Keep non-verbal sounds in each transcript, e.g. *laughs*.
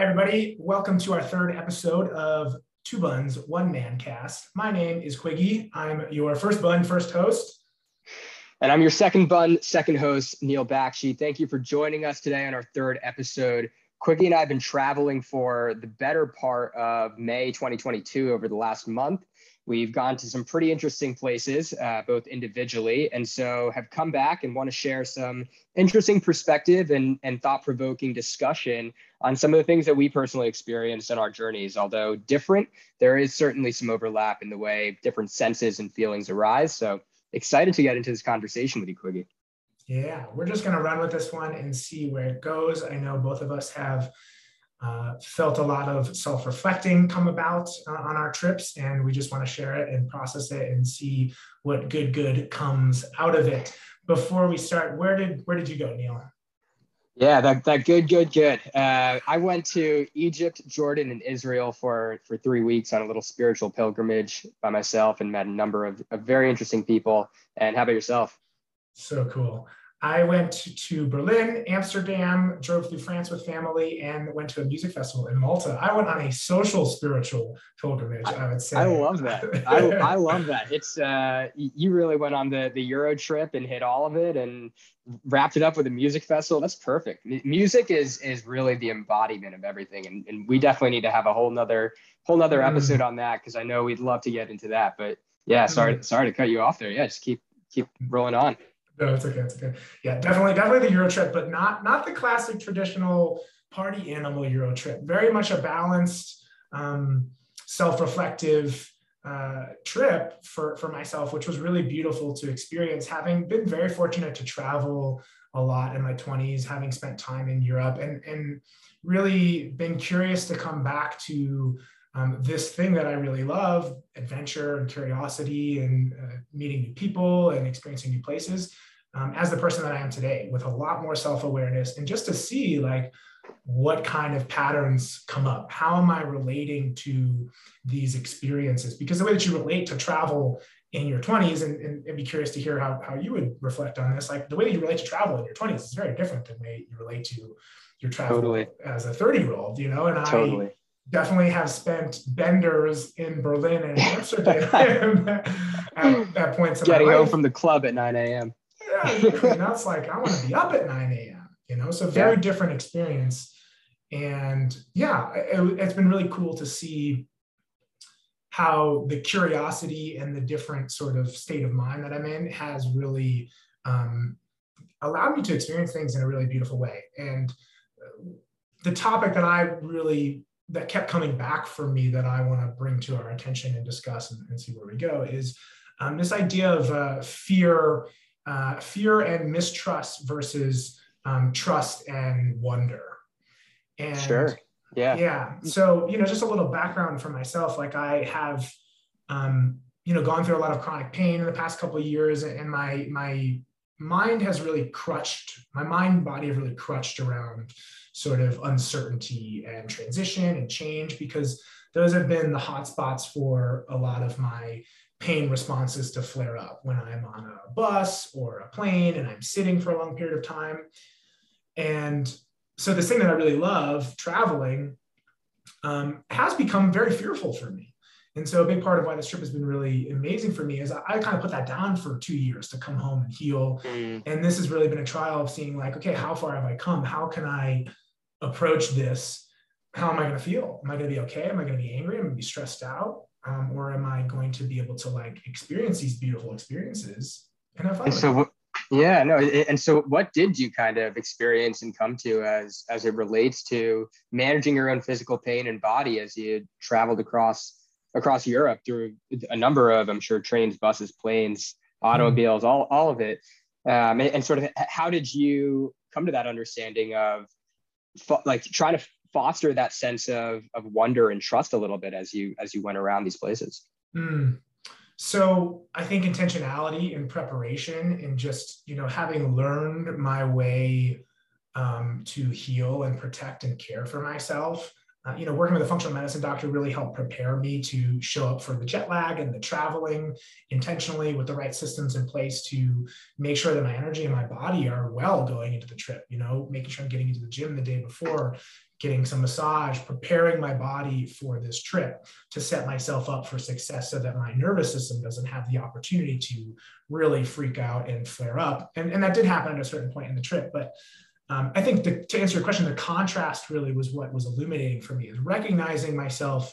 Hi, everybody. Welcome to our third episode of Two Buns, One Man Cast. My name is Quiggy. I'm your first bun, first host. And I'm your second bun, second host, Neil Bakshi. Thank you for joining us today on our third episode. Quiggy and I have been traveling for the better part of May 2022 over the last month. We've gone to some pretty interesting places, uh, both individually, and so have come back and want to share some interesting perspective and, and thought provoking discussion on some of the things that we personally experienced in our journeys. Although different, there is certainly some overlap in the way different senses and feelings arise. So excited to get into this conversation with you, Quiggy. Yeah, we're just going to run with this one and see where it goes. I know both of us have uh, felt a lot of self reflecting come about uh, on our trips, and we just want to share it and process it and see what good good comes out of it. Before we start, where did where did you go, Neil? Yeah, that, that good, good, good. Uh, I went to Egypt, Jordan, and Israel for for three weeks on a little spiritual pilgrimage by myself, and met a number of, of very interesting people. And how about yourself? So cool. I went to Berlin, Amsterdam, drove through France with family, and went to a music festival in Malta. I went on a social spiritual pilgrimage. I would say. I love that. I, *laughs* I love that. It's uh, you really went on the the Euro trip and hit all of it, and wrapped it up with a music festival. That's perfect. music is is really the embodiment of everything, and, and we definitely need to have a whole nother whole nother mm. episode on that because I know we'd love to get into that. But yeah, sorry mm. sorry to cut you off there. Yeah, just keep keep rolling on. No, it's okay. It's okay. Yeah, definitely, definitely the Euro trip, but not not the classic traditional party animal Euro trip. Very much a balanced, um, self-reflective uh, trip for for myself, which was really beautiful to experience. Having been very fortunate to travel a lot in my 20s, having spent time in Europe, and and really been curious to come back to um, this thing that I really love adventure and curiosity and uh, meeting new people and experiencing new places um, as the person that I am today with a lot more self awareness and just to see like what kind of patterns come up. How am I relating to these experiences? Because the way that you relate to travel in your 20s, and, and, and, be curious to hear how, how you would reflect on this, like the way that you relate to travel in your 20s is very different than the way you relate to your travel totally. as a 30 year old, you know? And totally. I definitely have spent benders in Berlin and *laughs* Amsterdam *laughs* at, at points Getting home from the club at 9 a.m yeah, that's like I want to be up at 9 a.m. You know, so very yeah. different experience. And yeah, it, it's been really cool to see how the curiosity and the different sort of state of mind that I'm in has really um, allowed me to experience things in a really beautiful way. And the topic that I really that kept coming back for me that I want to bring to our attention and discuss and, and see where we go is um, this idea of uh, fear uh, fear and mistrust versus um, trust and wonder. And sure. Yeah. Yeah. So, you know, just a little background for myself. Like I have, um, you know, gone through a lot of chronic pain in the past couple of years, and my my mind has really crutched. My mind and body have really crutched around sort of uncertainty and transition and change because those have been the hotspots for a lot of my pain responses to flare up when I'm on a bus or a plane and I'm sitting for a long period of time. And so this thing that I really love, traveling, um, has become very fearful for me. And so a big part of why this trip has been really amazing for me is I, I kind of put that down for two years to come home and heal. Mm. And this has really been a trial of seeing like, okay, how far have I come? How can I approach this? How am I going to feel? Am I going to be okay? Am I going to be angry? Am I going to be stressed out? Um, or am I going to be able to like experience these beautiful experiences and have fun? And so, yeah, no, and so what did you kind of experience and come to as as it relates to managing your own physical pain and body as you traveled across across Europe through a number of, I'm sure, trains, buses, planes, automobiles, all all of it, um, and, and sort of how did you come to that understanding of like trying to foster that sense of, of wonder and trust a little bit as you as you went around these places mm. so i think intentionality and preparation and just you know having learned my way um, to heal and protect and care for myself uh, you know, working with a functional medicine doctor really helped prepare me to show up for the jet lag and the traveling intentionally with the right systems in place to make sure that my energy and my body are well going into the trip. You know, making sure I'm getting into the gym the day before, getting some massage, preparing my body for this trip to set myself up for success so that my nervous system doesn't have the opportunity to really freak out and flare up. And, and that did happen at a certain point in the trip. But um, I think the, to answer your question, the contrast really was what was illuminating for me is recognizing myself.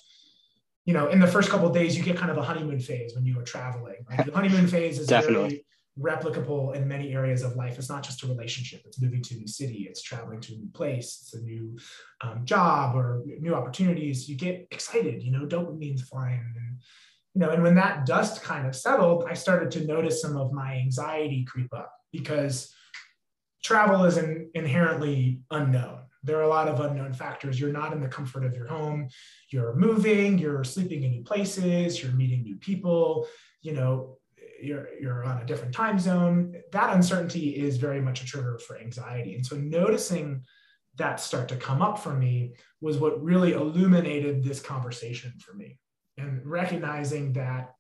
You know, in the first couple days, you get kind of a honeymoon phase when you are traveling. Right? The honeymoon phase is definitely. Replicable in many areas of life. It's not just a relationship, it's moving to a new city, it's traveling to a new place, it's a new um, job or new opportunities. You get excited, you know, dopamine's flying. And, you know, and when that dust kind of settled, I started to notice some of my anxiety creep up because travel is an inherently unknown. There are a lot of unknown factors. You're not in the comfort of your home. You're moving, you're sleeping in new places, you're meeting new people. You know, you're, you're on a different time zone, that uncertainty is very much a trigger for anxiety. And so noticing that start to come up for me was what really illuminated this conversation for me. And recognizing that,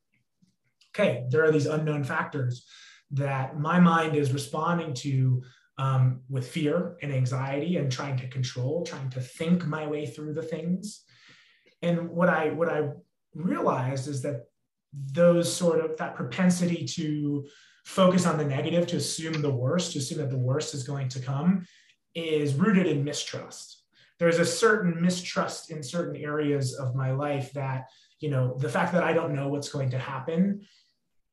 okay, there are these unknown factors that my mind is responding to um, with fear and anxiety and trying to control, trying to think my way through the things. And what I what I realized is that those sort of that propensity to focus on the negative, to assume the worst, to assume that the worst is going to come, is rooted in mistrust. There's a certain mistrust in certain areas of my life that, you know, the fact that I don't know what's going to happen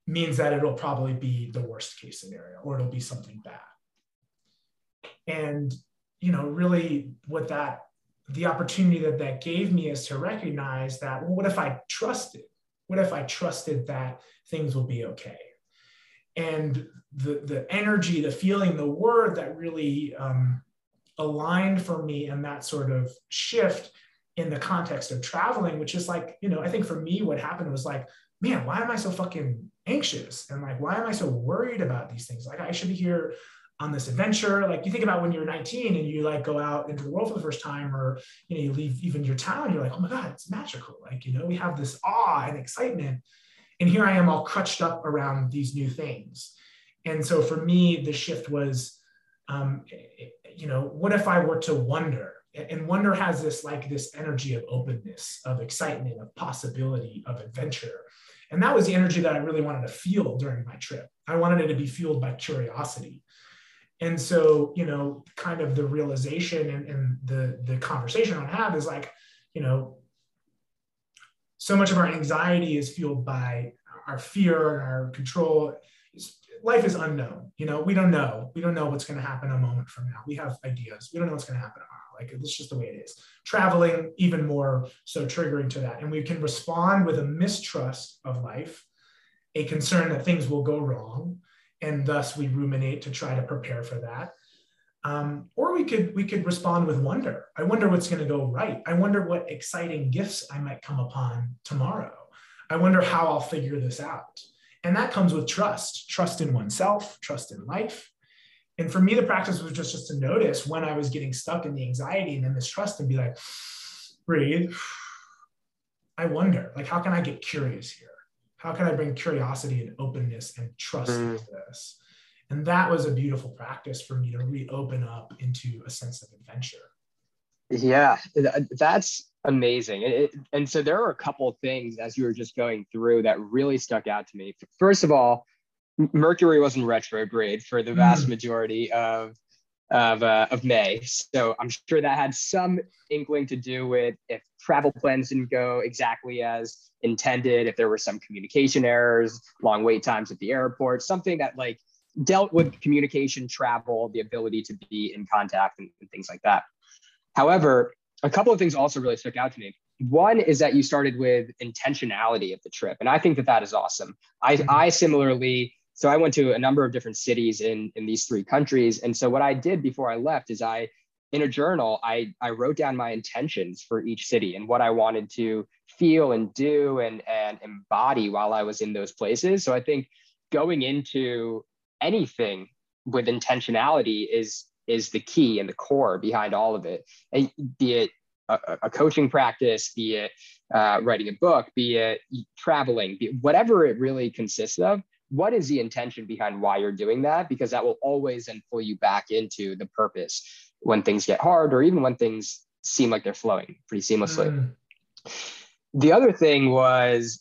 means that it'll probably be the worst case scenario or it'll be something bad. And, you know, really what that, the opportunity that that gave me is to recognize that, well, what if I trusted? What if I trusted that things will be okay? And the, the energy, the feeling, the word that really um, aligned for me and that sort of shift in the context of traveling, which is like, you know, I think for me, what happened was like, man, why am I so fucking anxious? And like, why am I so worried about these things? Like, I should be here on this adventure. Like you think about when you're 19 and you like go out into the world for the first time, or you know, you leave even your town, you're like, oh my God, it's magical. Like, you know, we have this awe and excitement. And here I am all crutched up around these new things. And so for me, the shift was, um, you know, what if I were to wonder? And wonder has this like this energy of openness, of excitement, of possibility, of adventure. And that was the energy that I really wanted to feel during my trip. I wanted it to be fueled by curiosity and so you know kind of the realization and, and the the conversation i have is like you know so much of our anxiety is fueled by our fear and our control. Life is unknown you know we don't know. We don't know what's going to happen a moment from now. We have ideas. We don't know what's going to happen tomorrow. Like it's just the way it is. Traveling even more so triggering to that. And we can respond with a mistrust of life a concern that things will go wrong and thus we ruminate to try to prepare for that. Um, or we could we could respond with wonder. I wonder what's going to go right. I wonder what exciting gifts I might come upon tomorrow. I wonder how I'll figure this out. And that comes with trust, trust in oneself, trust in life. And for me, the practice was just, just to notice when I was getting stuck in the anxiety and the mistrust and be like, *sighs* breathe. *sighs* I wonder, like, how can I get curious here? How can I bring curiosity and openness and trust mm. into this? And that was a beautiful practice for me to reopen up into a sense of adventure. Yeah, that's amazing. It, and so there are a couple of things as you were just going through that really stuck out to me. First of all, Mercury was in retrograde for the vast mm. majority of of, uh, of May. So I'm sure that had some inkling to do with if travel plans didn't go exactly as intended, if there were some communication errors, long wait times at the airport, something that like dealt with communication, travel, the ability to be in contact and, and things like that. However, a couple of things also really stuck out to me. One is that you started with intentionality of the trip. And I think that that is awesome. I. I similarly so I went to a number of different cities in in these three countries. And so what I did before I left is I in a journal, I, I wrote down my intentions for each city and what I wanted to feel and do and, and embody while I was in those places. So I think going into anything with intentionality is is the key and the core behind all of it. And be it a, a coaching practice, be it uh, writing a book, be it traveling, be, whatever it really consists of what is the intention behind why you're doing that because that will always then pull you back into the purpose when things get hard or even when things seem like they're flowing pretty seamlessly. Mm. The other thing was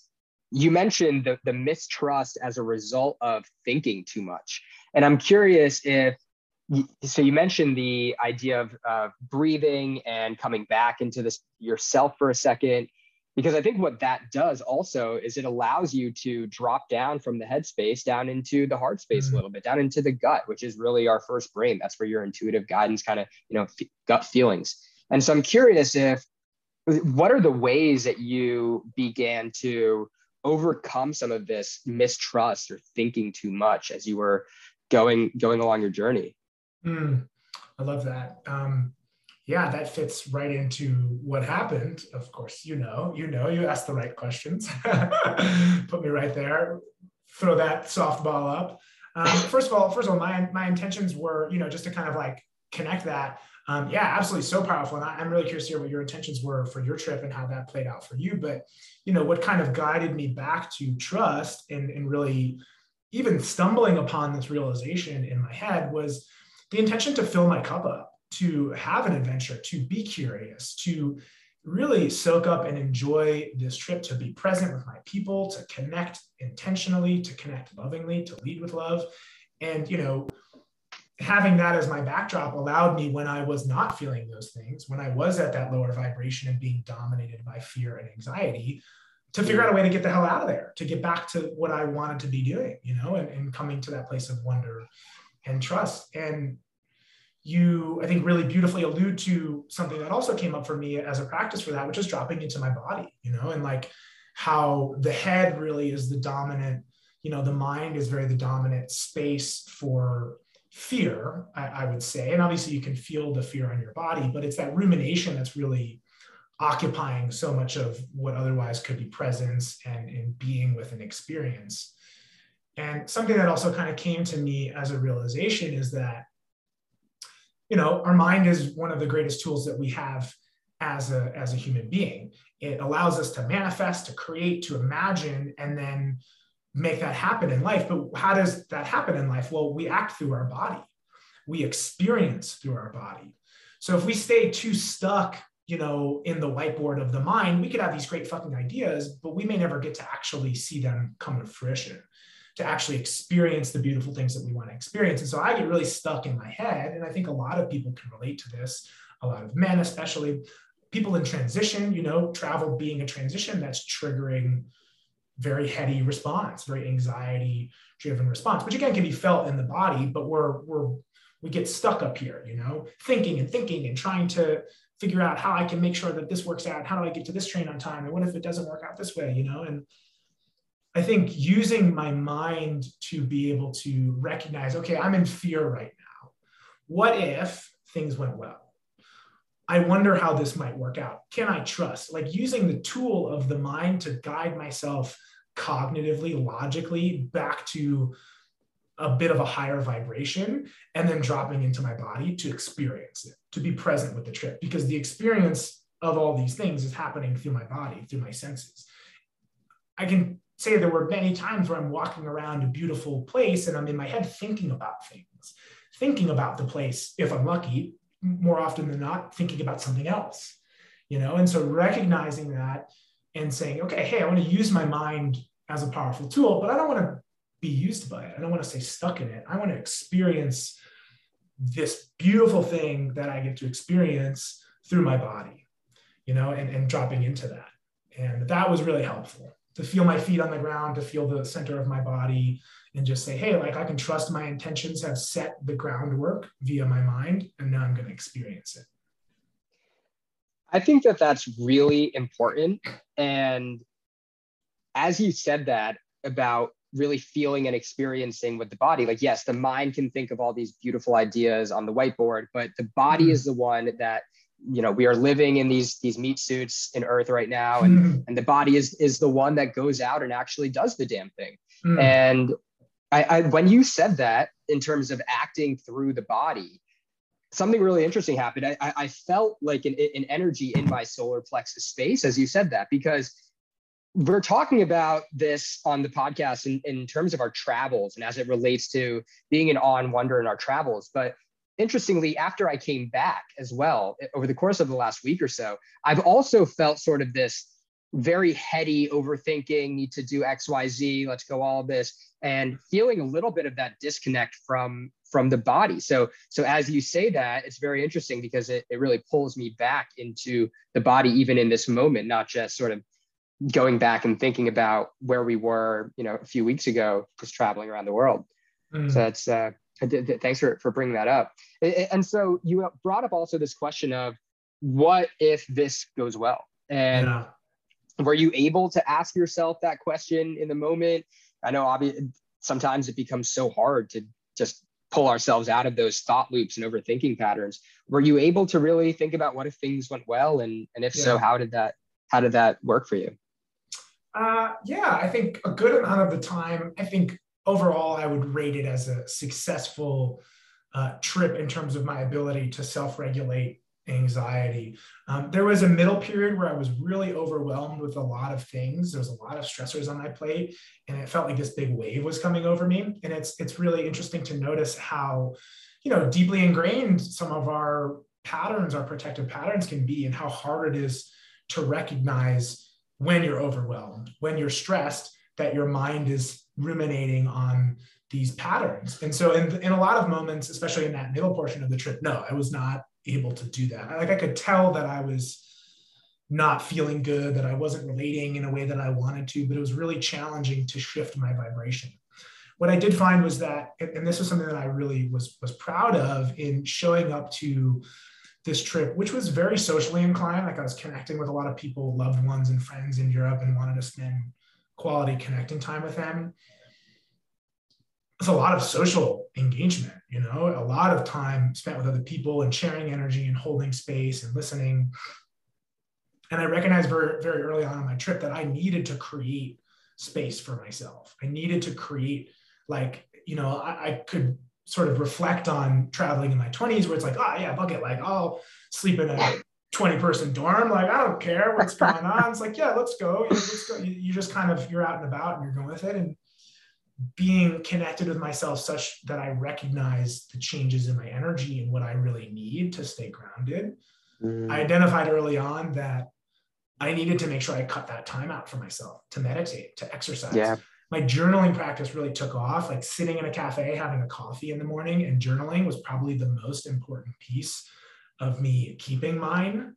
you mentioned the, the mistrust as a result of thinking too much. And I'm curious if, so you mentioned the idea of uh, breathing and coming back into this yourself for a second because I think what that does also is it allows you to drop down from the head space down into the heart space mm-hmm. a little bit, down into the gut, which is really our first brain. That's where your intuitive guidance kind of, you know, f- gut feelings. And so I'm curious if what are the ways that you began to overcome some of this mistrust or thinking too much as you were going going along your journey? Mm, I love that. Um, yeah, that fits right into what happened. Of course, you know, you know, you asked the right questions. *laughs* Put me right there. Throw that softball up. Um, first of all, first of all, my my intentions were, you know, just to kind of like connect that. Um, yeah, absolutely, so powerful. And I, am really curious to hear what your intentions were for your trip and how that played out for you. But you know, what kind of guided me back to trust and and really even stumbling upon this realization in my head was the intention to fill my cup up to have an adventure, to be curious, to really soak up and enjoy this trip, to be present with my people, to connect intentionally, to connect lovingly, to lead with love. And, you know, having that as my backdrop allowed me when I was not feeling those things, when I was at that lower vibration and being dominated by fear and anxiety, to figure out a way to get the hell out of there, to get back to what I wanted to be doing, you know, and, and coming to that place of wonder and trust. And you, I think, really beautifully allude to something that also came up for me as a practice for that, which is dropping into my body, you know, and like how the head really is the dominant, you know, the mind is very the dominant space for fear, I, I would say. And obviously, you can feel the fear on your body, but it's that rumination that's really occupying so much of what otherwise could be presence and, and being with an experience. And something that also kind of came to me as a realization is that you know, our mind is one of the greatest tools that we have as a, as a human being. It allows us to manifest, to create, to imagine, and then make that happen in life. But how does that happen in life? Well, we act through our body, we experience through our body. So if we stay too stuck, you know, in the whiteboard of the mind, we could have these great fucking ideas, but we may never get to actually see them come to fruition to actually experience the beautiful things that we want to experience. And so I get really stuck in my head. And I think a lot of people can relate to this, a lot of men, especially people in transition, you know, travel being a transition that's triggering very heady response, very anxiety driven response, which again can be felt in the body, but we're, we're, we get stuck up here, you know, thinking and thinking and trying to figure out how I can make sure that this works out. How do I get to this train on time? And what if it doesn't work out this way, you know? And I think using my mind to be able to recognize, okay, I'm in fear right now. What if things went well? I wonder how this might work out. Can I trust? Like using the tool of the mind to guide myself cognitively, logically back to a bit of a higher vibration and then dropping into my body to experience it, to be present with the trip, because the experience of all these things is happening through my body, through my senses. I can say there were many times where I'm walking around a beautiful place and I'm in my head thinking about things, thinking about the place, if I'm lucky, more often than not, thinking about something else, you know? And so recognizing that and saying, okay, hey, I want to use my mind as a powerful tool, but I don't want to be used by it. I don't want to stay stuck in it. I want to experience this beautiful thing that I get to experience through my body, you know, and, and dropping into that. And that was really helpful to feel my feet on the ground, to feel the center of my body, and just say, hey, like I can trust my intentions have set the groundwork via my mind, and now I'm going to experience it. I think that that's really important. And as you said that about really feeling and experiencing with the body, like, yes, the mind can think of all these beautiful ideas on the whiteboard, but the body mm-hmm. is the one that you know we are living in these these meat suits in earth right now and mm. and the body is is the one that goes out and actually does the damn thing mm. and I, I when you said that in terms of acting through the body something really interesting happened i i felt like an, an energy in my solar plexus space as you said that because we're talking about this on the podcast in, in terms of our travels and as it relates to being an awe and wonder in our travels but interestingly, after I came back as well, over the course of the last week or so, I've also felt sort of this very heady overthinking, need to do X, Y, Z, let's go all this, and feeling a little bit of that disconnect from from the body. So so as you say that, it's very interesting because it, it really pulls me back into the body, even in this moment, not just sort of going back and thinking about where we were, you know, a few weeks ago, just traveling around the world. Mm. So that's uh, thanks for, for bringing that up. And so you brought up also this question of what if this goes well? And yeah. were you able to ask yourself that question in the moment? I know obviously sometimes it becomes so hard to just pull ourselves out of those thought loops and overthinking patterns. Were you able to really think about what if things went well? And, and if yeah. so, how did that, how did that work for you? Uh, yeah, I think a good amount of the time, I think overall, I would rate it as a successful uh, trip in terms of my ability to self regulate anxiety. Um, there was a middle period where I was really overwhelmed with a lot of things. There was a lot of stressors on my plate, and it felt like this big wave was coming over me. And it's it's really interesting to notice how, you know, deeply ingrained some of our patterns, our protective patterns can be, and how hard it is to recognize when you're overwhelmed, when you're stressed, that your mind is ruminating on these patterns. And so in, in a lot of moments, especially in that middle portion of the trip, no, I was not able to do that. Like I could tell that I was not feeling good, that I wasn't relating in a way that I wanted to, but it was really challenging to shift my vibration. What I did find was that, and this was something that I really was, was proud of in showing up to this trip, which was very socially inclined. Like I was connecting with a lot of people, loved ones and friends in Europe and wanted to spend quality connecting time with them. It's a lot of social engagement, you know, a lot of time spent with other people and sharing energy and holding space and listening. And I recognized very, very early on in my trip that I needed to create space for myself. I needed to create, like, you know, I, I could sort of reflect on traveling in my 20s where it's like, oh, yeah, bucket, like I'll sleep in a 20 person dorm. Like, I don't care what's *laughs* going on. It's like, yeah, let's go. You, let's go. You, you, just kind of, you're out and about and you're going with it. And being connected with myself such that I recognize the changes in my energy and what I really need to stay grounded. Mm. I identified early on that I needed to make sure I cut that time out for myself to meditate, to exercise. Yeah. My journaling practice really took off. Like sitting in a cafe, having a coffee in the morning and journaling was probably the most important piece of me keeping mine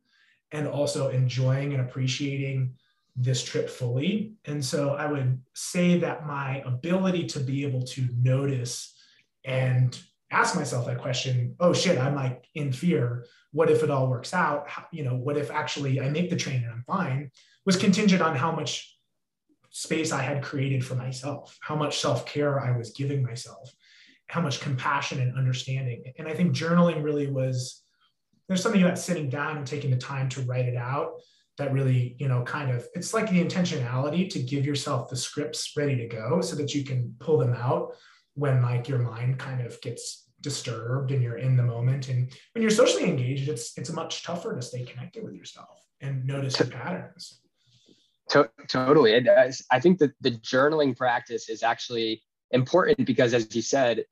and also enjoying and appreciating this trip fully. And so I would say that my ability to be able to notice and ask myself that question, oh shit, I'm like in fear. What if it all works out? How, you know, what if actually I make the train and I'm fine? Was contingent on how much space I had created for myself, how much self care I was giving myself, how much compassion and understanding. And I think journaling really was there's something about sitting down and taking the time to write it out that really, you know, kind of it's like the intentionality to give yourself the scripts ready to go so that you can pull them out when like your mind kind of gets disturbed and you're in the moment. And when you're socially engaged, it's it's much tougher to stay connected with yourself and notice your patterns. To- totally. It, uh, I think that the journaling practice is actually important because, as you said,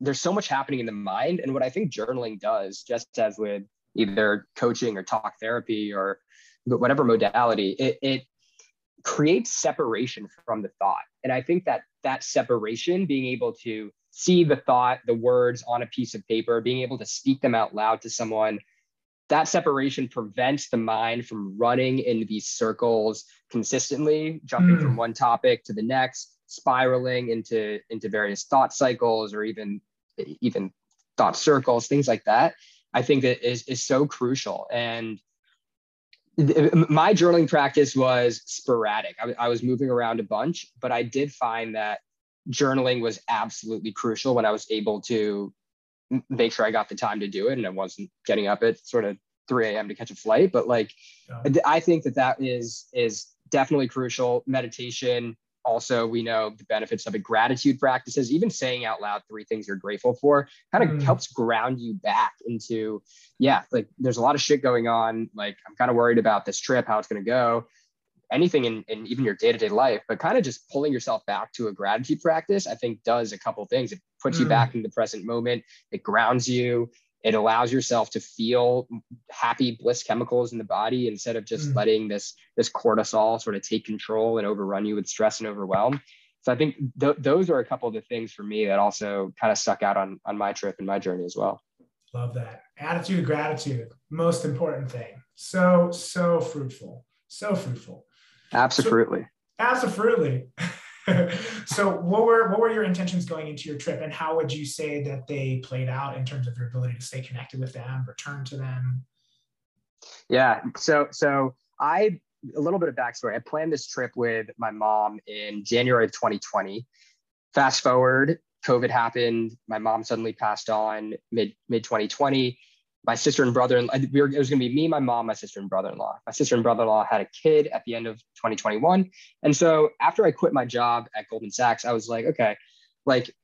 there's so much happening in the mind. And what I think journaling does, just as with either coaching or talk therapy or whatever modality, it, it creates separation from the thought. And I think that that separation, being able to see the thought, the words on a piece of paper, being able to speak them out loud to someone, that separation prevents the mind from running in these circles consistently, jumping mm. from one topic to the next, spiraling into into various thought cycles or even even thought circles, things like that, I think that is, is so crucial. And my journaling practice was sporadic. I, I was moving around a bunch, but I did find that journaling was absolutely crucial when I was able to make sure I got the time to do it and I wasn't getting up at sort of 3 a.m. to catch a flight. But like, yeah. I think that that is is definitely crucial. Meditation, also we know the benefits of it gratitude practices even saying out loud three things you're grateful for kind of mm. helps ground you back into yeah like there's a lot of shit going on like i'm kind of worried about this trip how it's going to go anything in, in even your day-to-day life but kind of just pulling yourself back to a gratitude practice i think does a couple things it puts mm. you back in the present moment it grounds you it allows yourself to feel happy bliss chemicals in the body instead of just mm. letting this this cortisol sort of take control and overrun you with stress and overwhelm. So i think th- those are a couple of the things for me that also kind of stuck out on on my trip and my journey as well. Love that. Attitude of gratitude most important thing. So so fruitful. So fruitful. Absolutely. so, absolutely *laughs* *laughs* so what were what were your intentions going into your trip and how would you say that they played out in terms of your ability to stay connected with them return to them? Yeah so so i a little bit of backstory. I planned this trip with my mom in january of 2020 fast forward covid happened my mom suddenly passed on mid mid 2020 my sister and brother, we were, it was going to be me, my mom, my sister and brother-in-law. My sister and brother-in-law had a kid at the end of 2021. And so after I quit my job at Goldman Sachs, I was like, okay, like,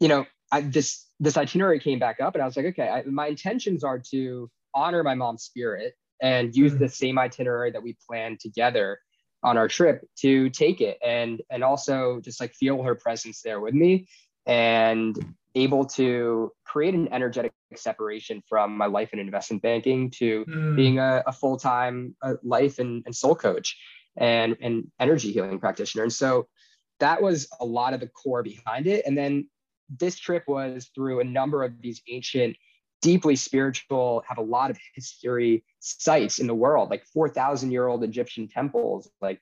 you know, I, this, this itinerary came back up and I was like, okay, I, my intentions are to honor my mom's spirit and use mm-hmm. the same itinerary that we planned together on our trip to take it and and also just like feel her presence there with me and able to create an energetic separation from my life in investment banking to mm. being a, a full-time uh, life and, and soul coach and, and energy healing practitioner. And so that was a lot of the core behind it. And then this trip was through a number of these ancient, deeply spiritual, have a lot of history sites in the world, like 4,000 year old Egyptian temples, like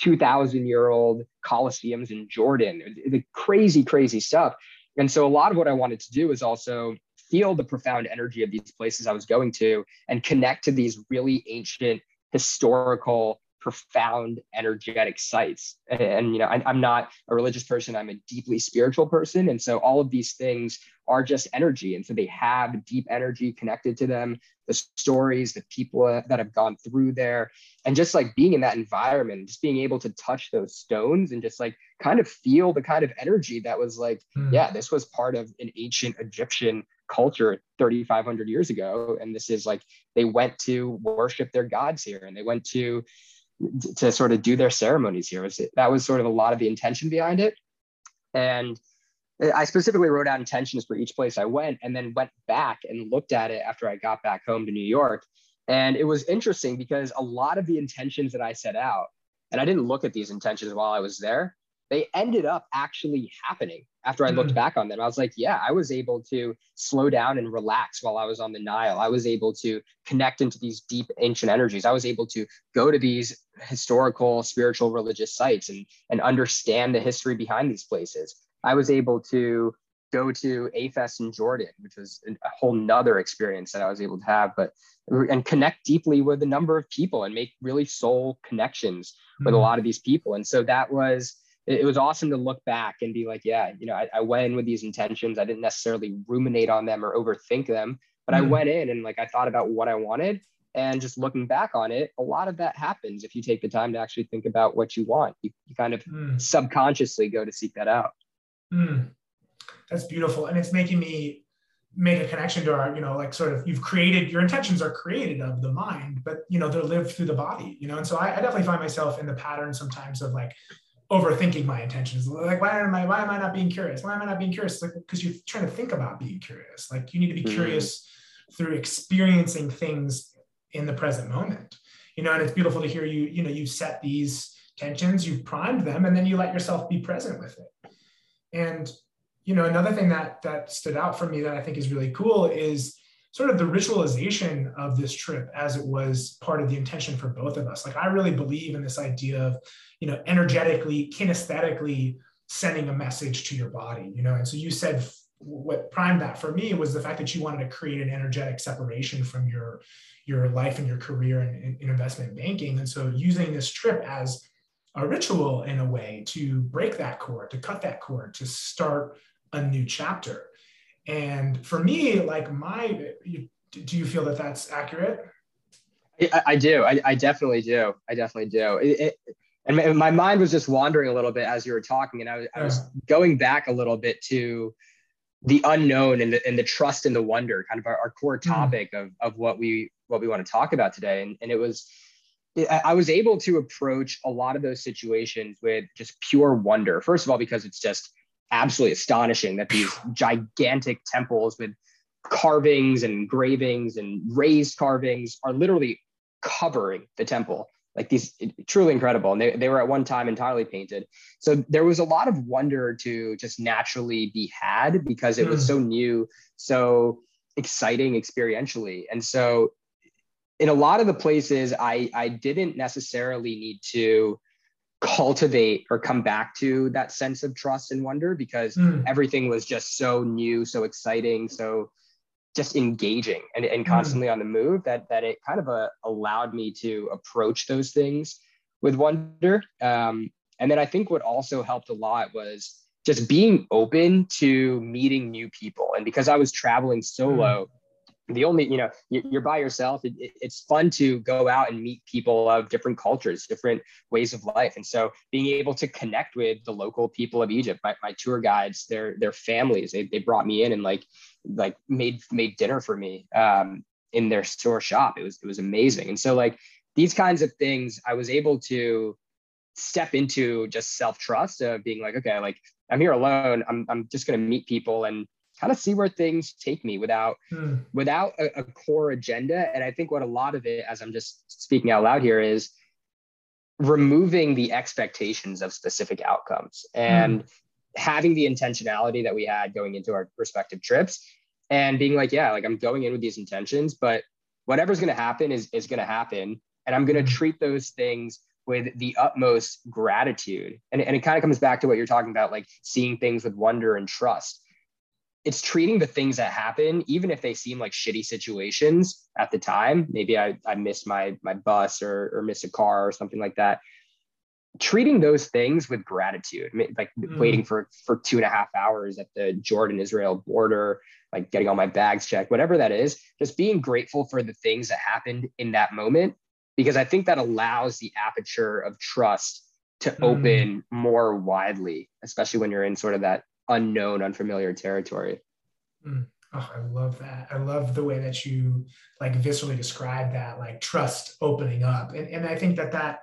2,000 year old Colosseums in Jordan, the crazy, crazy stuff. And so a lot of what I wanted to do is also feel the profound energy of these places I was going to and connect to these really ancient, historical, profound, energetic sites. And, and you know, I, I'm not a religious person, I'm a deeply spiritual person. And so all of these things are just energy. And so they have deep energy connected to them, the stories, the people that have gone through there, and just like being in that environment, just being able to touch those stones and just like kind of feel the kind of energy that was like, mm. yeah, this was part of an ancient Egyptian culture 3,500 years ago. And this is like, they went to worship their gods here and they went to, to sort of do their ceremonies here. Was, that was sort of a lot of the intention behind it. And I specifically wrote out intentions for each place I went and then went back and looked at it after I got back home to New York. And it was interesting because a lot of the intentions that I set out, and I didn't look at these intentions while I was there, they ended up actually happening after I looked mm-hmm. back on them. I was like, yeah, I was able to slow down and relax while I was on the Nile. I was able to connect into these deep ancient energies. I was able to go to these historical, spiritual, religious sites and, and understand the history behind these places. I was able to go to AFES in Jordan, which was a whole nother experience that I was able to have, but and connect deeply with a number of people and make really soul connections mm-hmm. with a mm-hmm. lot of these people. And so that was it, was awesome to look back and be like, yeah, you know, I, I, went in with these intentions. I didn't necessarily ruminate on them or overthink them, but mm-hmm. I went in and like I thought about what I wanted. And just looking back on it, a lot of that happens if you take the time to actually think about what you want. You, you kind of mm. subconsciously go to seek that out. Mm, that's beautiful. And it's making me make a connection to our, you know, like sort of you've created your intentions are created of the mind, but you know, they're lived through the body, you know. And so I, I definitely find myself in the pattern sometimes of like overthinking my intentions. Like, why am I why am I not being curious? Why am I not being curious? Like, because you're trying to think about being curious. Like you need to be mm-hmm. curious through experiencing things in the present moment. You know, and it's beautiful to hear you, you know, you've set these tensions, you've primed them, and then you let yourself be present with it. And you know, another thing that that stood out for me that I think is really cool is sort of the ritualization of this trip as it was part of the intention for both of us. Like I really believe in this idea of, you know, energetically, kinesthetically sending a message to your body, you know. And so you said what primed that for me was the fact that you wanted to create an energetic separation from your your life and your career in, in investment banking. And so using this trip as a ritual in a way to break that cord, to cut that cord, to start a new chapter. And for me, like my, you, do you feel that that's accurate? I, I do. I, I, definitely do. I definitely do. It, it, and my mind was just wandering a little bit as you were talking, and I was, I was going back a little bit to the unknown and the, and the trust and the wonder, kind of our, our core hmm. topic mm. of, of what we what we want to talk about today. And, and it was I was able to approach a lot of those situations with just pure wonder. First of all, because it's just absolutely astonishing that these gigantic temples with carvings and engravings and raised carvings are literally covering the temple. Like these truly incredible. And they, they were at one time entirely painted. So there was a lot of wonder to just naturally be had because it was hmm. so new so exciting experientially. And so in a lot of the places i i didn't necessarily need to cultivate or come back to that sense of trust and wonder because mm. everything was just so new so exciting so just engaging and, and hmm. constantly mm. on the move that that it kind of uh, allowed me to approach those things with wonder um, and then i think what also helped a lot was just being open to meeting new people and because i was traveling solo mm the only you know you're by yourself it, it's fun to go out and meet people of different cultures different ways of life. And so being able to connect with the local people of egypt my, my tour guides their their families they, they brought me in and like like made made dinner for me um, in their store shop. It was it was amazing. And so like these kinds of things i was able to step into just self-trust of being like okay like i'm here alone. I'm, I'm just going to meet people and kind of see where things take me without hmm. without a, a, core agenda and i think what a lot of it as i'm just speaking out loud here is removing the expectations of specific outcomes and hmm. having the intentionality that we had going into our respective trips and being like yeah like i'm going in with these intentions but whatever's going to happen is is going to happen and i'm going to hmm. treat those things with the utmost gratitude and, and it kind of comes back to what you're talking about like seeing things with wonder and trust it's treating the things that happen, even if they seem like shitty situations at the time. Maybe I, I missed my my bus or or missed a car or something like that. Treating those things with gratitude, like mm. waiting for for two and a half hours at the Jordan Israel border, like getting all my bags checked, whatever that is, just being grateful for the things that happened in that moment, because I think that allows the aperture of trust to mm. open more widely, especially when you're in sort of that unknown, unfamiliar territory. Mm. Oh, I love that. I love the way that you like viscerally describe that, like trust opening up. And, and I think that that,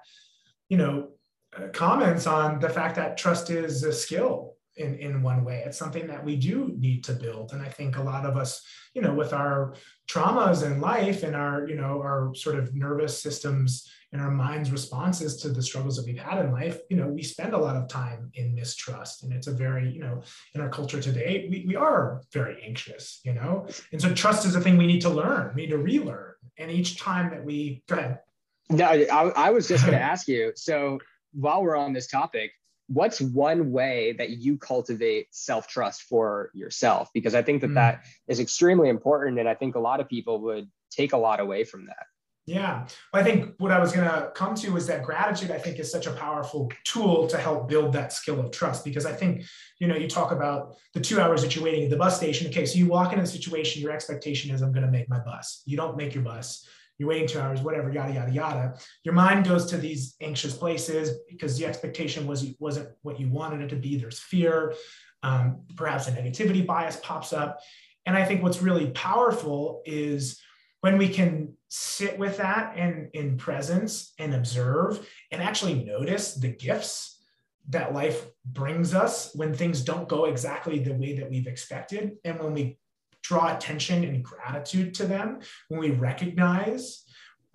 you know, uh, comments on the fact that trust is a skill in, in one way. It's something that we do need to build. And I think a lot of us, you know, with our traumas in life and our, you know, our sort of nervous systems and our mind's responses to the struggles that we've had in life, you know, we spend a lot of time in mistrust. And it's a very, you know, in our culture today, we, we are very anxious, you know? And so trust is a thing we need to learn, we need to relearn. And each time that we, go ahead. No, I, I was just going to ask you. So while we're on this topic, what's one way that you cultivate self-trust for yourself because i think that mm. that is extremely important and i think a lot of people would take a lot away from that yeah well, i think what i was going to come to is that gratitude i think is such a powerful tool to help build that skill of trust because i think you know you talk about the two hours that you're waiting at the bus station okay so you walk into a situation your expectation is i'm going to make my bus you don't make your bus you're waiting two hours, whatever, yada, yada, yada. Your mind goes to these anxious places because the expectation was wasn't what you wanted it to be. There's fear, um, perhaps a negativity bias pops up. And I think what's really powerful is when we can sit with that and in presence and observe and actually notice the gifts that life brings us when things don't go exactly the way that we've expected. And when we draw attention and gratitude to them, when we recognize,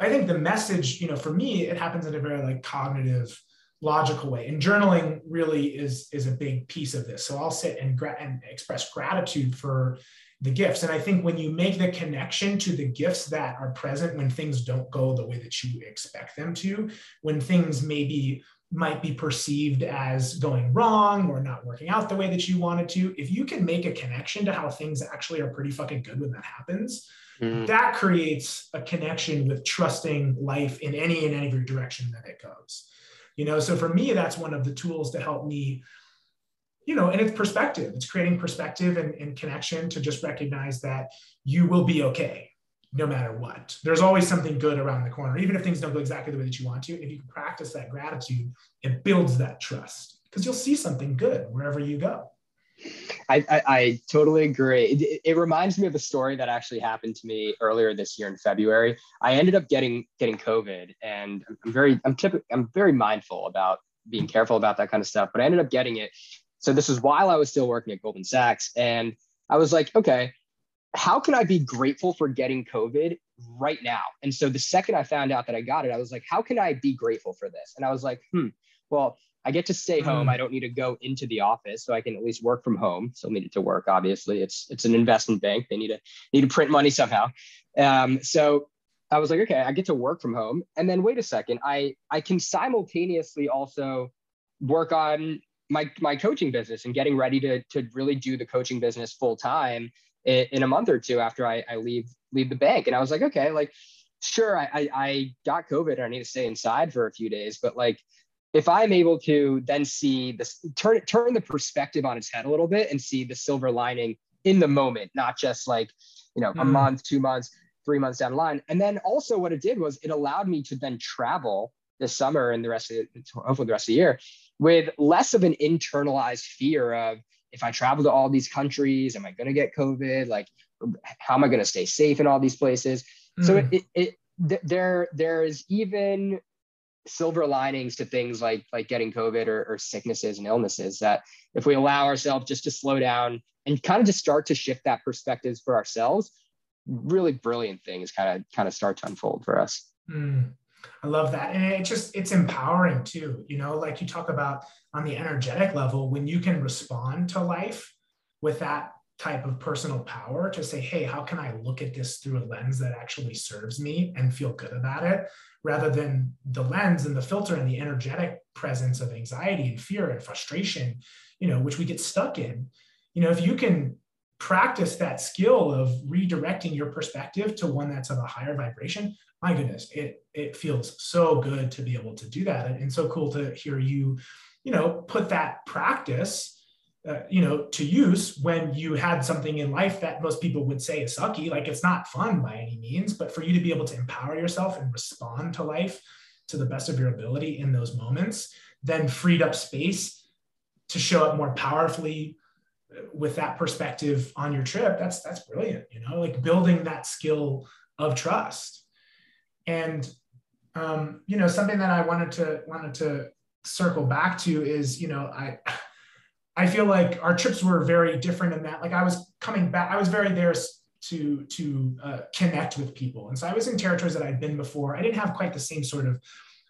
I think the message, you know, for me, it happens in a very like cognitive, logical way. And journaling really is is a big piece of this. So I'll sit and, gra- and express gratitude for the gifts. And I think when you make the connection to the gifts that are present when things don't go the way that you expect them to, when things maybe might be perceived as going wrong or not working out the way that you wanted to, if you can make a connection to how things actually are pretty fucking good when that happens, mm. that creates a connection with trusting life in any and every direction that it goes. You know, so for me, that's one of the tools to help me, you know, and it's perspective. It's creating perspective and, and connection to just recognize that you will be okay no matter what. There's always something good around the corner, even if things don't go exactly the way that you want to. If you can practice that gratitude, it builds that trust because you'll see something good wherever you go. I, I, I, totally agree. It, it, reminds me of a story that actually happened to me earlier this year in February. I ended up getting getting COVID, and I'm very I'm typically I'm very mindful about being careful about that kind of stuff. But I ended up getting it. So this was while I was still working at Goldman Sachs, and I was like, okay, how can I be grateful for getting COVID right now? And so the second I found out that I got it, I was like, how can I be grateful for this? And I was like, hmm, well, I get to stay home. Mm. I don't need to go into the office, so I can at least work from home. Still need it to work, obviously. It's it's an investment bank. They need to need to print money somehow. Um, so I was like, okay, I get to work from home. And then wait a second, I I can simultaneously also work on my my coaching business and getting ready to to really do the coaching business full time in, in, a month or two after I, I leave leave the bank. And I was like, okay, like sure, I, I I got COVID and I need to stay inside for a few days, but like if I'm able to then see this turn turn the perspective on its head a little bit and see the silver lining in the moment, not just like, you know, mm. a month, two months, three months down the line. And then also what it did was it allowed me to then travel this summer and the rest of the, hopefully the rest of the year with less of an internalized fear of if I travel to all these countries, am I going to get COVID? Like, how am I going to stay safe in all these places? Mm. So it, it, it th- there, there is even silver linings to things like like getting COVID or, or sicknesses and illnesses that if we allow ourselves just to slow down and kind of just start to shift that perspectives for ourselves, really brilliant things kind of kind of start to unfold for us. Mm, I love that. And it just it's empowering too. You know, like you talk about on the energetic level, when you can respond to life with that type of personal power to say, hey, how can I look at this through a lens that actually serves me and feel good about it? rather than the lens and the filter and the energetic presence of anxiety and fear and frustration, you know, which we get stuck in. You know, if you can practice that skill of redirecting your perspective to one that's of a higher vibration, my goodness, it it feels so good to be able to do that. And, and so cool to hear you, you know, put that practice uh, you know, to use when you had something in life that most people would say is sucky. Like it's not fun by any means, but for you to be able to empower yourself and respond to life to the best of your ability in those moments, then freed up space to show up more powerfully with that perspective on your trip. That's that's brilliant. You know, like building that skill of trust. And um, you know, something that I wanted to wanted to circle back to is, you know, I I feel like our trips were very different in that. Like I was coming back, I was very there to to uh, connect with people, and so I was in territories that I'd been before. I didn't have quite the same sort of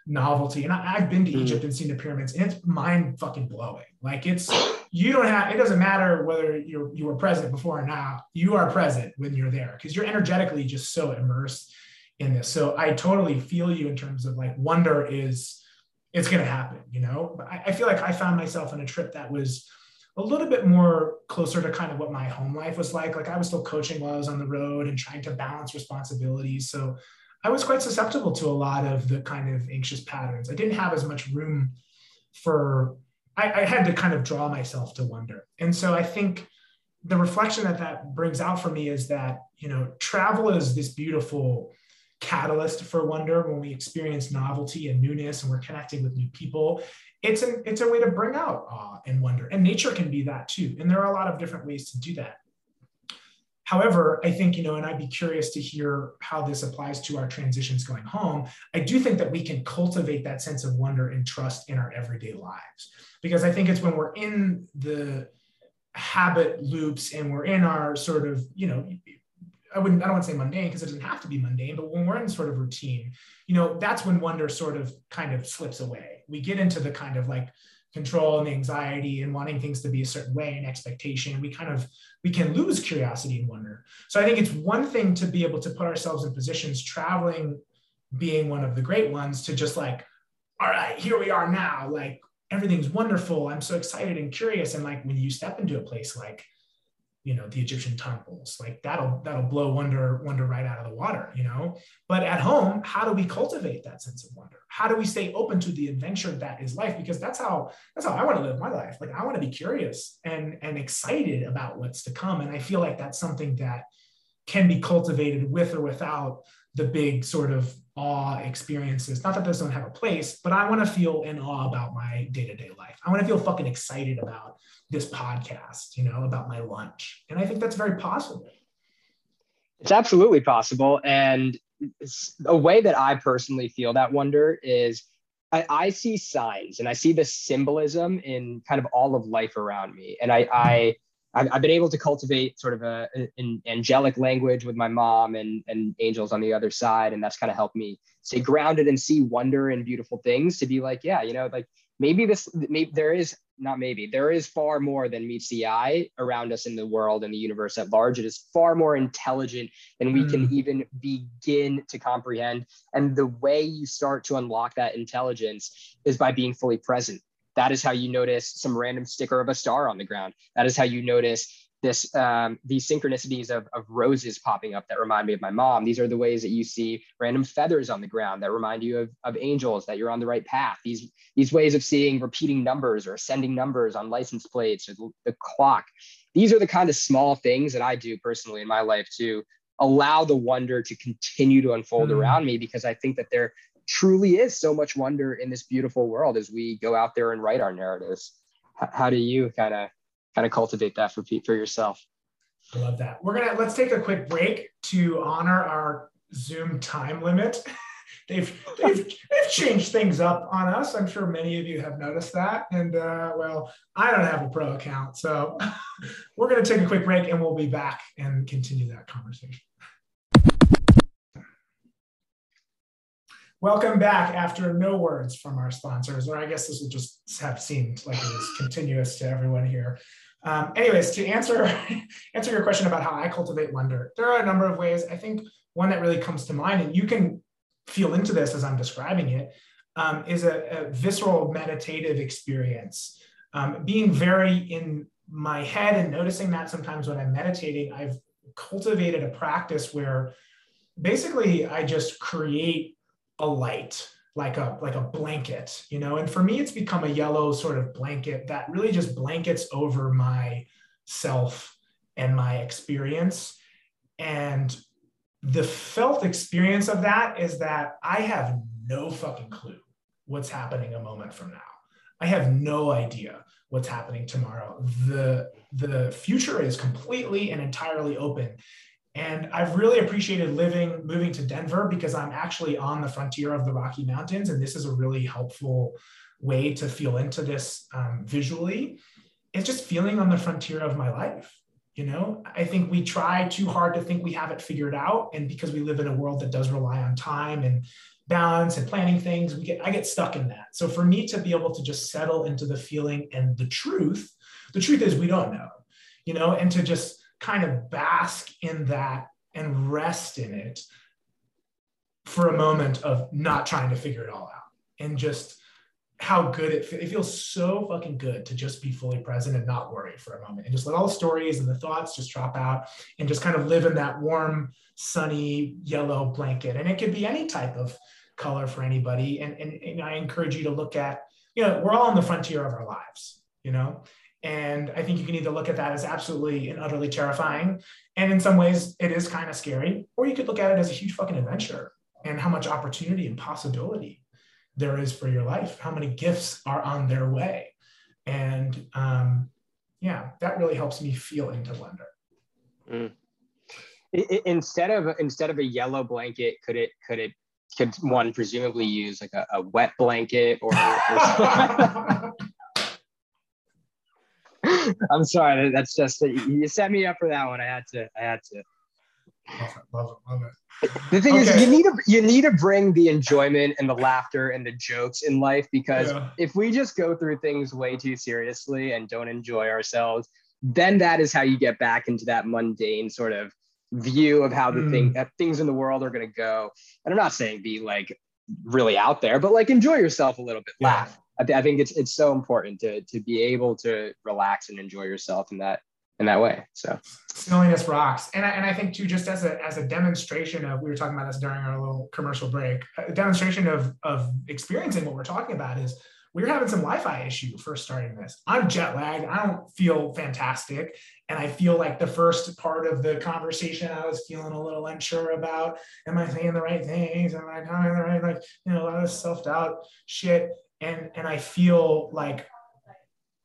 novelty, and I, have been to mm. Egypt and seen the pyramids, and it's mind fucking blowing. Like it's you don't have it doesn't matter whether you you were present before or not. You are present when you're there because you're energetically just so immersed in this. So I totally feel you in terms of like wonder is it's going to happen, you know. But I, I feel like I found myself on a trip that was a little bit more closer to kind of what my home life was like. Like I was still coaching while I was on the road and trying to balance responsibilities. So I was quite susceptible to a lot of the kind of anxious patterns. I didn't have as much room for, I, I had to kind of draw myself to wonder. And so I think the reflection that that brings out for me is that, you know, travel is this beautiful catalyst for wonder. When we experience novelty and newness and we're connecting with new people it's a it's a way to bring out awe and wonder. And nature can be that too. And there are a lot of different ways to do that however i think you know and i'd be curious to hear how this applies to our transitions going home i do think that we can cultivate that sense of wonder and trust in our everyday lives because i think it's when we're in the habit loops and we're in our sort of you know I wouldn't, I don't want to say mundane because it doesn't have to be mundane, but when we're in sort of routine, you know, that's when wonder sort of kind of slips away. We get into the kind of like control and the anxiety and wanting things to be a certain way and expectation. We kind of, we can lose curiosity and wonder. So I think it's one thing to be able to put ourselves in positions traveling, being one of the great ones to just like, all right, here we are now. Like everything's wonderful. I'm so excited and curious. And like when you step into a place like, you know the egyptian temples. Like that'll that'll blow wonder wonder right out of the water you know? But at home how do we cultivate that sense of wonder? How do we stay open to the adventure that is life? Because that's how that's how i want to live my life. Like i want to be curious and and excited about what's to come. And i feel like that's something that can be cultivated with or without the big sort of awe experiences. Not that those don't have a place, but I want to feel in awe about my day to day life. I want to feel fucking excited about this podcast, you know, about my lunch. And I think that's very possible. It's absolutely possible. And a way that I personally feel that wonder is I, I, see signs and I see the symbolism in kind of all of life around me. And I, I I've, been able to cultivate sort of a, an angelic language with my mom and, and angels on the other side. And that's kind of helped me stay grounded and see wonder and beautiful things to be like, yeah, you know, like maybe this, maybe there is not maybe there is far more than meets the eye around us in the world and the universe at large. It is far more intelligent than we mm. can even begin to comprehend. And the way you start to unlock that intelligence is by being fully present that is how you notice some random sticker of a star on the ground. That is how you notice this um, these synchronicities of, of roses popping up that remind me of my mom. These are the ways that you see random feathers on the ground that remind you of, of angels that you're on the right path. These these ways of seeing repeating numbers or ascending numbers on license plates or the, the clock. These are the kind of small things that I do personally in my life to allow the wonder to continue to unfold mm. around me because I think that they're truly is so much wonder in this beautiful world as we go out there and write our narratives. H- how do you kind of kind of cultivate that for for yourself? I love that. We're gonna let's take a quick break to honor our Zoom time limit. *laughs* they've, they've they've changed things up on us. I'm sure many of you have noticed that. And uh, well, I don't have a pro account, so *laughs* we're gonna take a quick break and we'll be back and continue that conversation. Welcome back after no words from our sponsors, or I guess this will just have seemed like it was continuous to everyone here. Um, anyways, to answer *laughs* answer your question about how I cultivate wonder, there are a number of ways. I think one that really comes to mind, and you can feel into this as I'm describing it, um, is a, a, visceral meditative experience. Um, being very in my head and noticing that sometimes when I'm meditating, I've cultivated a practice where basically I just create a light like a like a blanket you know? And for me it's become a yellow sort of blanket that really just blankets over my self and my experience. And the felt experience of that is that i have no fucking clue what's happening a moment from now. I have no idea what's happening tomorrow. The the future is completely and entirely open and I've really appreciated living, moving to Denver because I'm actually on the frontier of the Rocky Mountains. And this is a really helpful way to feel into this um, visually. It's just feeling on the frontier of my life. You know, I think we try too hard to think we have it figured out. And because we live in a world that does rely on time and balance and planning things, we get I get stuck in that. So for me to be able to just settle into the feeling and the truth, the truth is we don't know, you know, and to just kind of bask in that and rest in it for a moment of not trying to figure it all out and just how good it feels. It feels so fucking good to just be fully present and not worry for a moment and just let all the stories and the thoughts just drop out and just kind of live in that warm, sunny yellow blanket. And it could be any type of color for anybody. And, and, and I encourage you to look at, you know, we're all on the frontier of our lives, you know, and I think you can either look at that as absolutely and utterly terrifying. And in some ways, it is kind of scary. Or you could look at it as a huge fucking adventure and how much opportunity and possibility there is for your life, how many gifts are on their way. And um, yeah, that really helps me feel into wonder. Mm. instead of instead of a yellow blanket, could it could it could one presumably use like a, a wet blanket or, or *laughs* *laughs* I'm sorry. That's just you set me up for that one. I had to. I had to. Love it. Love it. Love it. The thing okay. is, you need to you need to bring the enjoyment and the laughter and the jokes in life because yeah. if we just go through things way too seriously and don't enjoy ourselves, then that is how you get back into that mundane sort of view of how the mm. thing things in the world are going to go. And I'm not saying be like really out there, but like enjoy yourself a little bit, yeah. laugh. I, th- I think it's it's so important to to be able to relax and enjoy yourself in that in that way. So silliness rocks, and I, and I think too, just as a as a demonstration of we were talking about this during our little commercial break, a demonstration of of experiencing what we're talking about is we were having some Wi-Fi issue first starting this. I'm jet lagged. I don't feel fantastic. And I feel like the first part of the conversation, I was feeling a little unsure about, am I saying the right things? Am I coming the right, like, you know, a lot of self-doubt shit. And, and I feel like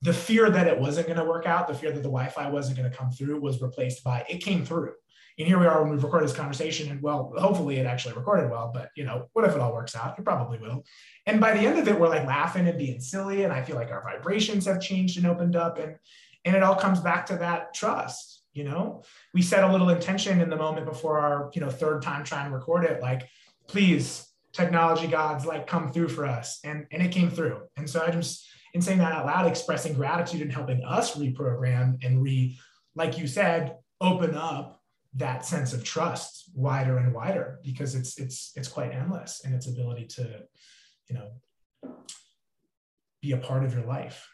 the fear that it wasn't going to work out, the fear that the Wi-Fi wasn't going to come through was replaced by it came through. And here we are when we've recorded this conversation, and well, hopefully it actually recorded well, but you know, what if it all works out? It probably will. And by the end of it, we're like laughing and being silly, and I feel like our vibrations have changed and opened up, and and it all comes back to that trust. You know, we set a little intention in the moment before our you know third time trying to record it, like, please, technology gods, like come through for us, and and it came through. And so I just in saying that out loud, expressing gratitude and helping us reprogram and re, like you said, open up that sense of trust wider and wider because it's it's it's quite endless in its ability to you know be a part of your life.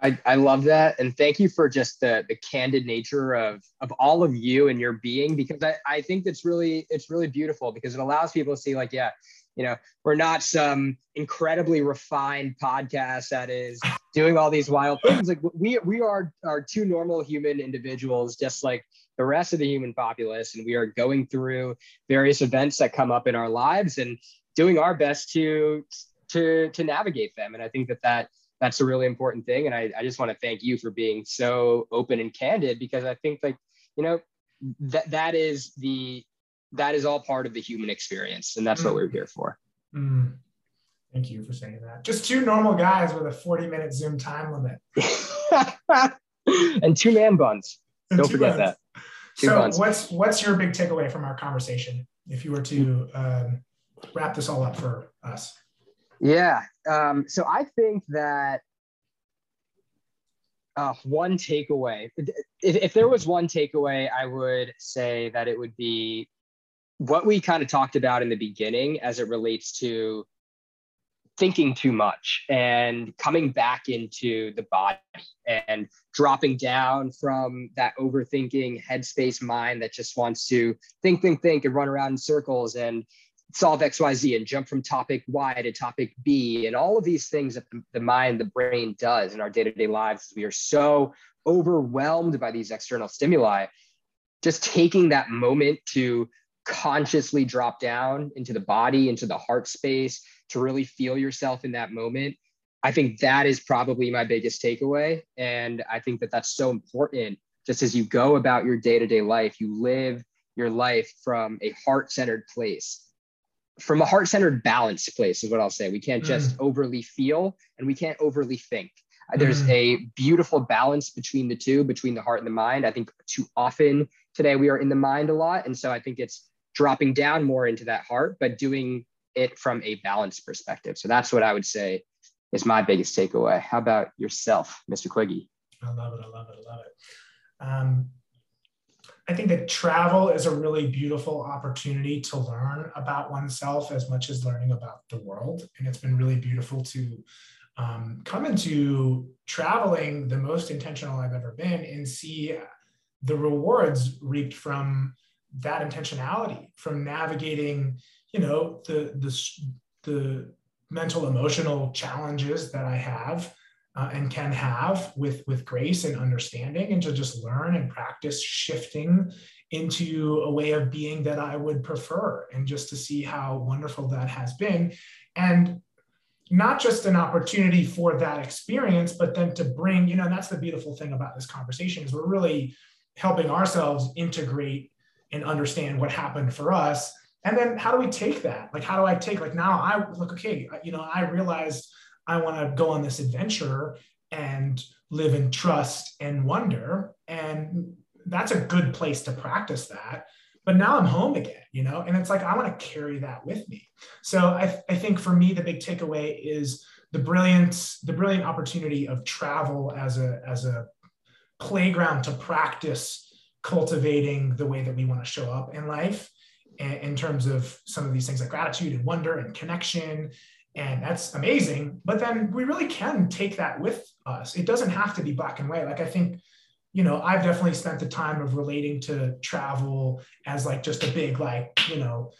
I, I love that. And thank you for just the the candid nature of of all of you and your being because I, I think that's really it's really beautiful because it allows people to see like yeah you know we're not some incredibly refined podcast that is doing all these wild things. Like we we are are two normal human individuals just like the rest of the human populace. And we are going through various events that come up in our lives and doing our best to to to navigate them. And i think that that that's a really important thing. And i, I just want to thank you for being so open and candid because i think like you know that that is the that is all part of the human experience and that's mm. what we're here for. Mm. thank you for saying that. Just two normal guys with a 40 minute zoom time limit. *laughs* And two man buns. Don't forget buns. that. So what's what's your big takeaway from our conversation if you were to um, wrap this all up for us? Yeah um, so i think that uh, one takeaway if, if there was one takeaway i would say that it would be what we kind of talked about in the beginning as it relates to thinking too much and coming back into the body and dropping down from that overthinking headspace mind that just wants to think, think, think and run around in circles and solve XYZ and jump from topic Y to topic B and all of these things that the mind, the brain does in our day to day lives. We are so overwhelmed by these external stimuli. Just taking that moment to consciously drop down into the body, into the heart space, to really feel yourself in that moment. I think that is probably my biggest takeaway. And I think that that's so important just as you go about your day to day life, you live your life from a heart centered place, from a heart centered balanced place, is what I'll say. We can't just mm. overly feel and we can't overly think. There's mm. a beautiful balance between the two, between the heart and the mind. I think too often today we are in the mind a lot. And so I think it's dropping down more into that heart, but doing it from a balanced perspective. So that's what I would say is my biggest takeaway. How about yourself, Mr. Quiggy? I love it. I love it. I love it. Um, I think that travel is a really beautiful opportunity to learn about oneself as much as learning about the world. And it's been really beautiful to um, come into traveling the most intentional I've ever been and see the rewards reaped from that intentionality, from navigating you know the the the mental emotional challenges that I have uh, and can have with with grace and understanding, and to just learn and practice shifting into a way of being that I would prefer, and just to see how wonderful that has been, and not just an opportunity for that experience, but then to bring, you know, that's the beautiful thing about this conversation is we're really helping ourselves integrate and understand what happened for us and then how do we take that? Like, how do I take, like, now I look, okay, you know, I realized I want to go on this adventure and live in trust and wonder. And that's a good place to practice that. But now I'm home again, you know, and it's like, I want to carry that with me. So I, I think for me, the big takeaway is the brilliance, the brilliant opportunity of travel as a, as a playground to practice cultivating the way that we want to show up in life in terms of some of these things like gratitude and wonder and connection. And that's amazing. But then we really can take that with us. It doesn't have to be black and white. Like I think, you know, I've definitely spent the time of relating to travel as like just a big, like, you know,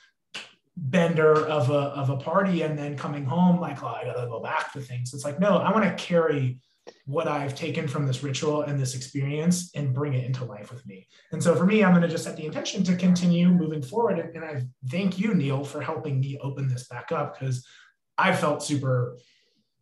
bender of a of a party and then coming home like, oh, I gotta go back to things. It's like, no, I want to carry what I've taken from this ritual and this experience and bring it into life with me. And so for me, I'm going to just set the intention to continue moving forward. And, I thank you, Neil, for helping me open this back up because I felt super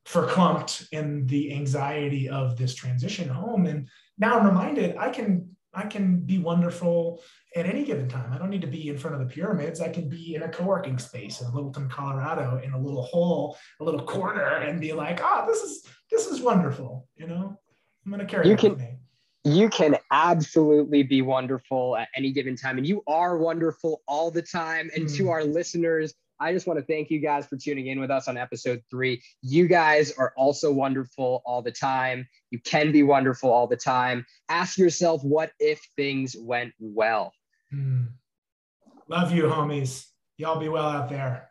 verklempt in the anxiety of this transition home. And now I'm reminded I can I can be wonderful at any given time. I don't need to be in front of the pyramids. I can be in a co-working space in Littleton, Colorado, in a little hole, a little corner, and be like, "Ah, oh, this is this is wonderful." You know, I'm gonna carry you can, You can absolutely be wonderful at any given time, and you are wonderful all the time. And mm. to our listeners, I just want to thank you guys for tuning in with us on episode three. You guys are also wonderful all the time. You can be wonderful all the time. Ask yourself, what if things went well? Mm. Love you, homies. Y'all be well out there.